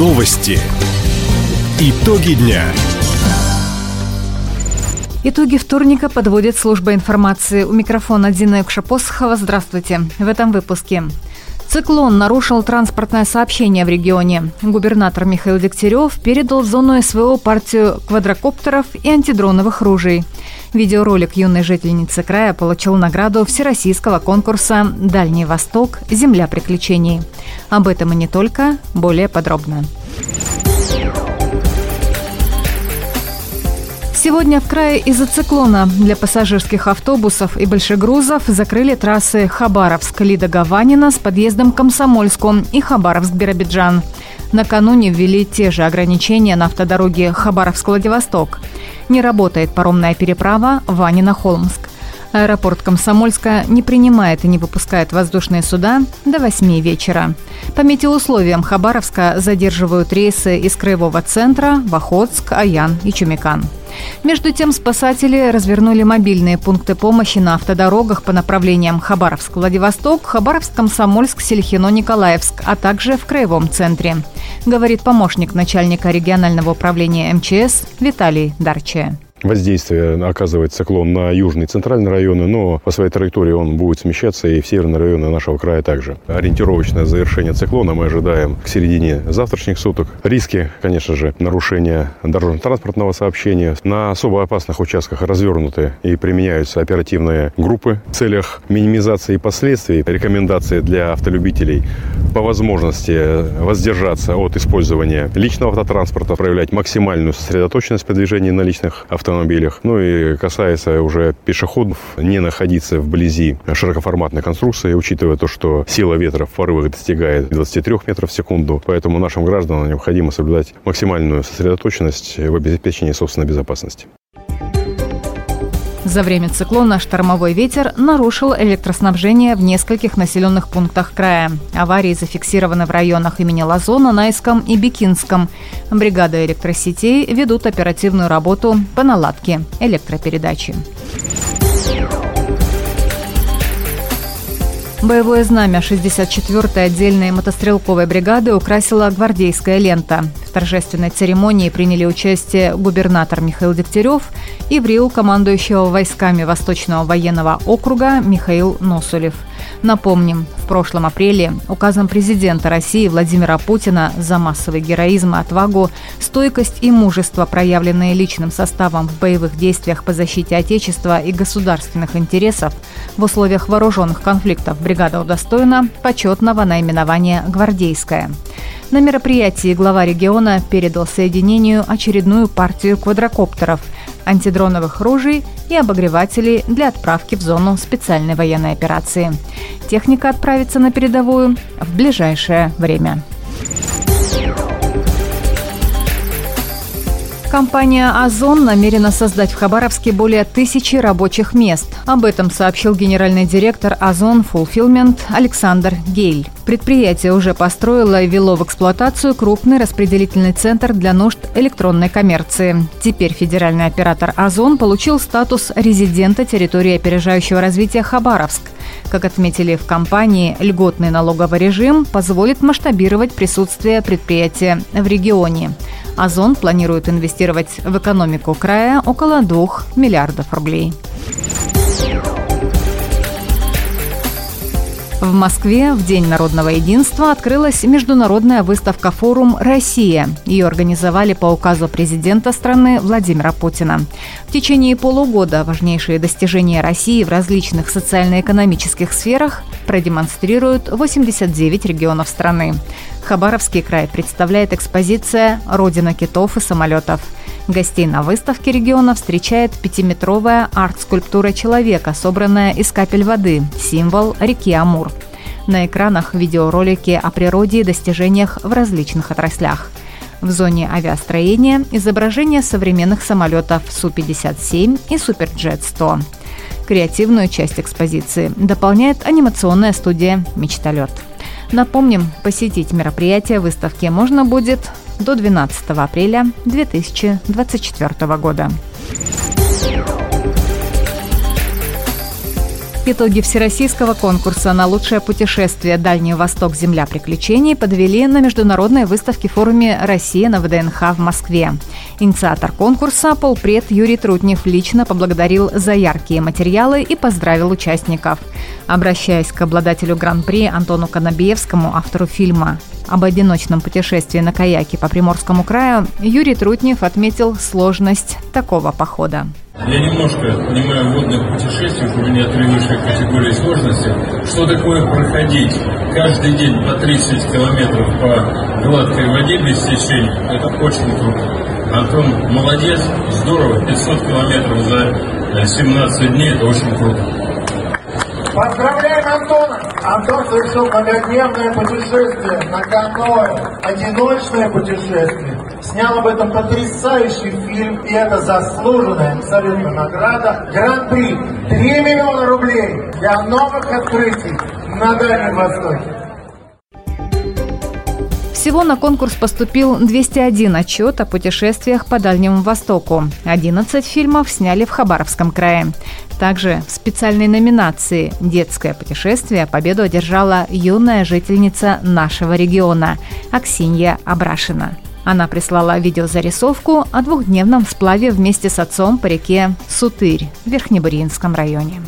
Новости. Итоги дня. Итоги вторника подводит служба информации. У микрофона Дина Юкшапосхова. Здравствуйте. В этом выпуске. Циклон нарушил транспортное сообщение в регионе. Губернатор Михаил Дегтярев передал в зону СВО партию квадрокоптеров и антидроновых ружей. Видеоролик юной жительницы края получил награду всероссийского конкурса «Дальний Восток. Земля приключений». Об этом и не только, более подробно. Сегодня в крае из-за циклона для пассажирских автобусов и большегрузов закрыли трассы Хабаровск-Лида-Гаванина с подъездом к Комсомольску и Хабаровск-Биробиджан. Накануне ввели те же ограничения на автодороге Хабаровск-Владивосток. Не работает паромная переправа Ванина-Холмск. Аэропорт Комсомольска не принимает и не выпускает воздушные суда до 8 вечера. По метеоусловиям Хабаровска задерживают рейсы из Краевого центра в Охотск, Аян и Чумикан. Между тем спасатели развернули мобильные пункты помощи на автодорогах по направлениям Хабаровск-Владивосток, Хабаровск-Комсомольск, Сельхино-Николаевск, а также в Краевом центре, говорит помощник начальника регионального управления МЧС Виталий Дарче воздействие оказывает циклон на южные и центральные районы, но по своей траектории он будет смещаться и в северные районы нашего края также. Ориентировочное завершение циклона мы ожидаем к середине завтрашних суток. Риски, конечно же, нарушения дорожно-транспортного сообщения. На особо опасных участках развернуты и применяются оперативные группы в целях минимизации последствий. Рекомендации для автолюбителей по возможности воздержаться от использования личного автотранспорта, проявлять максимальную сосредоточенность при движении на личных автомобилях, автомобилях. Ну и касается уже пешеходов, не находиться вблизи широкоформатной конструкции, учитывая то, что сила ветра в порывах достигает 23 метров в секунду. Поэтому нашим гражданам необходимо соблюдать максимальную сосредоточенность в обеспечении собственной безопасности. За время циклона штормовой ветер нарушил электроснабжение в нескольких населенных пунктах края. Аварии зафиксированы в районах имени Лазона, Найском и Бикинском. Бригады электросетей ведут оперативную работу по наладке электропередачи. Боевое знамя 64-й отдельной мотострелковой бригады украсила гвардейская лента. В торжественной церемонии приняли участие губернатор Михаил Дегтярев и ВРИУ командующего войсками Восточного военного округа Михаил Носулев – Напомним, в прошлом апреле указом президента России Владимира Путина за массовый героизм и отвагу, стойкость и мужество, проявленные личным составом в боевых действиях по защите Отечества и государственных интересов, в условиях вооруженных конфликтов бригада удостоена почетного наименования «Гвардейская». На мероприятии глава региона передал соединению очередную партию квадрокоптеров, антидроновых ружей и обогревателей для отправки в зону специальной военной операции. Техника отправится на передовую в ближайшее время. Компания «Озон» намерена создать в Хабаровске более тысячи рабочих мест. Об этом сообщил генеральный директор «Озон Fulfillment» Александр Гейль. Предприятие уже построило и ввело в эксплуатацию крупный распределительный центр для нужд электронной коммерции. Теперь федеральный оператор «Озон» получил статус резидента территории опережающего развития Хабаровск. Как отметили в компании, льготный налоговый режим позволит масштабировать присутствие предприятия в регионе. Озон планирует инвестировать в экономику края около 2 миллиардов рублей. В Москве в День народного единства открылась международная выставка-форум «Россия». Ее организовали по указу президента страны Владимира Путина. В течение полугода важнейшие достижения России в различных социально-экономических сферах продемонстрируют 89 регионов страны. Хабаровский край представляет экспозиция «Родина китов и самолетов». Гостей на выставке региона встречает пятиметровая арт-скульптура человека, собранная из капель воды, символ реки Амур. На экранах видеоролики о природе и достижениях в различных отраслях. В зоне авиастроения изображение современных самолетов Су-57 и Суперджет-100. Креативную часть экспозиции дополняет анимационная студия «Мечталет». Напомним, посетить мероприятие выставки можно будет до 12 апреля 2024 года. Итоги всероссийского конкурса на лучшее путешествие «Дальний Восток. Земля приключений» подвели на международной выставке форуме «Россия» на ВДНХ в Москве. Инициатор конкурса, полпред Юрий Трутнев, лично поблагодарил за яркие материалы и поздравил участников. Обращаясь к обладателю Гран-при Антону Конобеевскому, автору фильма об одиночном путешествии на каяке по Приморскому краю, Юрий Трутнев отметил сложность такого похода. Я немножко понимаю водных путешествий, у меня три высшие категории сложности. Что такое проходить каждый день по 30 километров по гладкой воде без течения? Это очень круто. Антон молодец, здорово, 500 километров за 17 дней, это очень круто. Поздравляем Антона! Антон совершил многодневное путешествие на каноэ, одиночное путешествие. Снял об этом потрясающий фильм, и это заслуженная абсолютно награда. Гран-при 3 миллиона рублей для новых открытий на Дальнем Востоке. Всего на конкурс поступил 201 отчет о путешествиях по Дальнему Востоку. 11 фильмов сняли в Хабаровском крае. Также в специальной номинации «Детское путешествие» победу одержала юная жительница нашего региона Аксинья Абрашина. Она прислала видеозарисовку о двухдневном сплаве вместе с отцом по реке Сутырь в Верхнебуринском районе.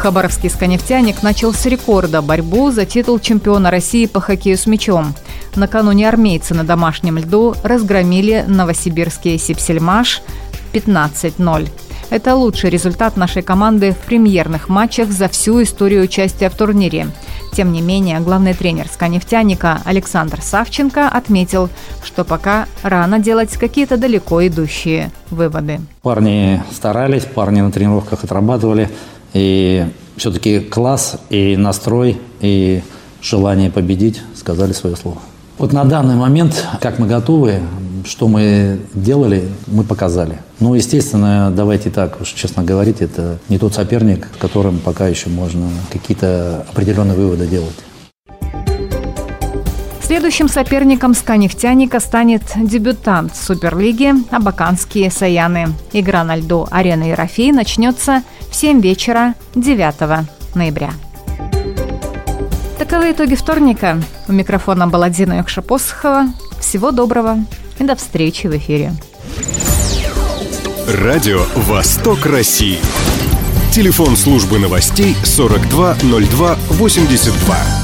Хабаровский сканефтяник начал с рекорда борьбу за титул чемпиона России по хоккею с мячом. Накануне армейцы на домашнем льду разгромили новосибирский Сипсельмаш 15-0. Это лучший результат нашей команды в премьерных матчах за всю историю участия в турнире. Тем не менее, главный тренер «Сканефтяника» Александр Савченко отметил, что пока рано делать какие-то далеко идущие выводы. Парни старались, парни на тренировках отрабатывали – и все-таки класс и настрой и желание победить сказали свое слово. Вот на данный момент, как мы готовы, что мы делали, мы показали. Ну, естественно, давайте так уж честно говорить, это не тот соперник, с которым пока еще можно какие-то определенные выводы делать. Следующим соперником «Сканефтяника» станет дебютант Суперлиги «Абаканские Саяны». Игра на льду арены Ерофей начнется в 7 вечера 9 ноября. Таковы итоги вторника. У микрофона была Дина Юкшапосхова. Всего доброго и до встречи в эфире. Радио «Восток России». Телефон службы новостей 420282.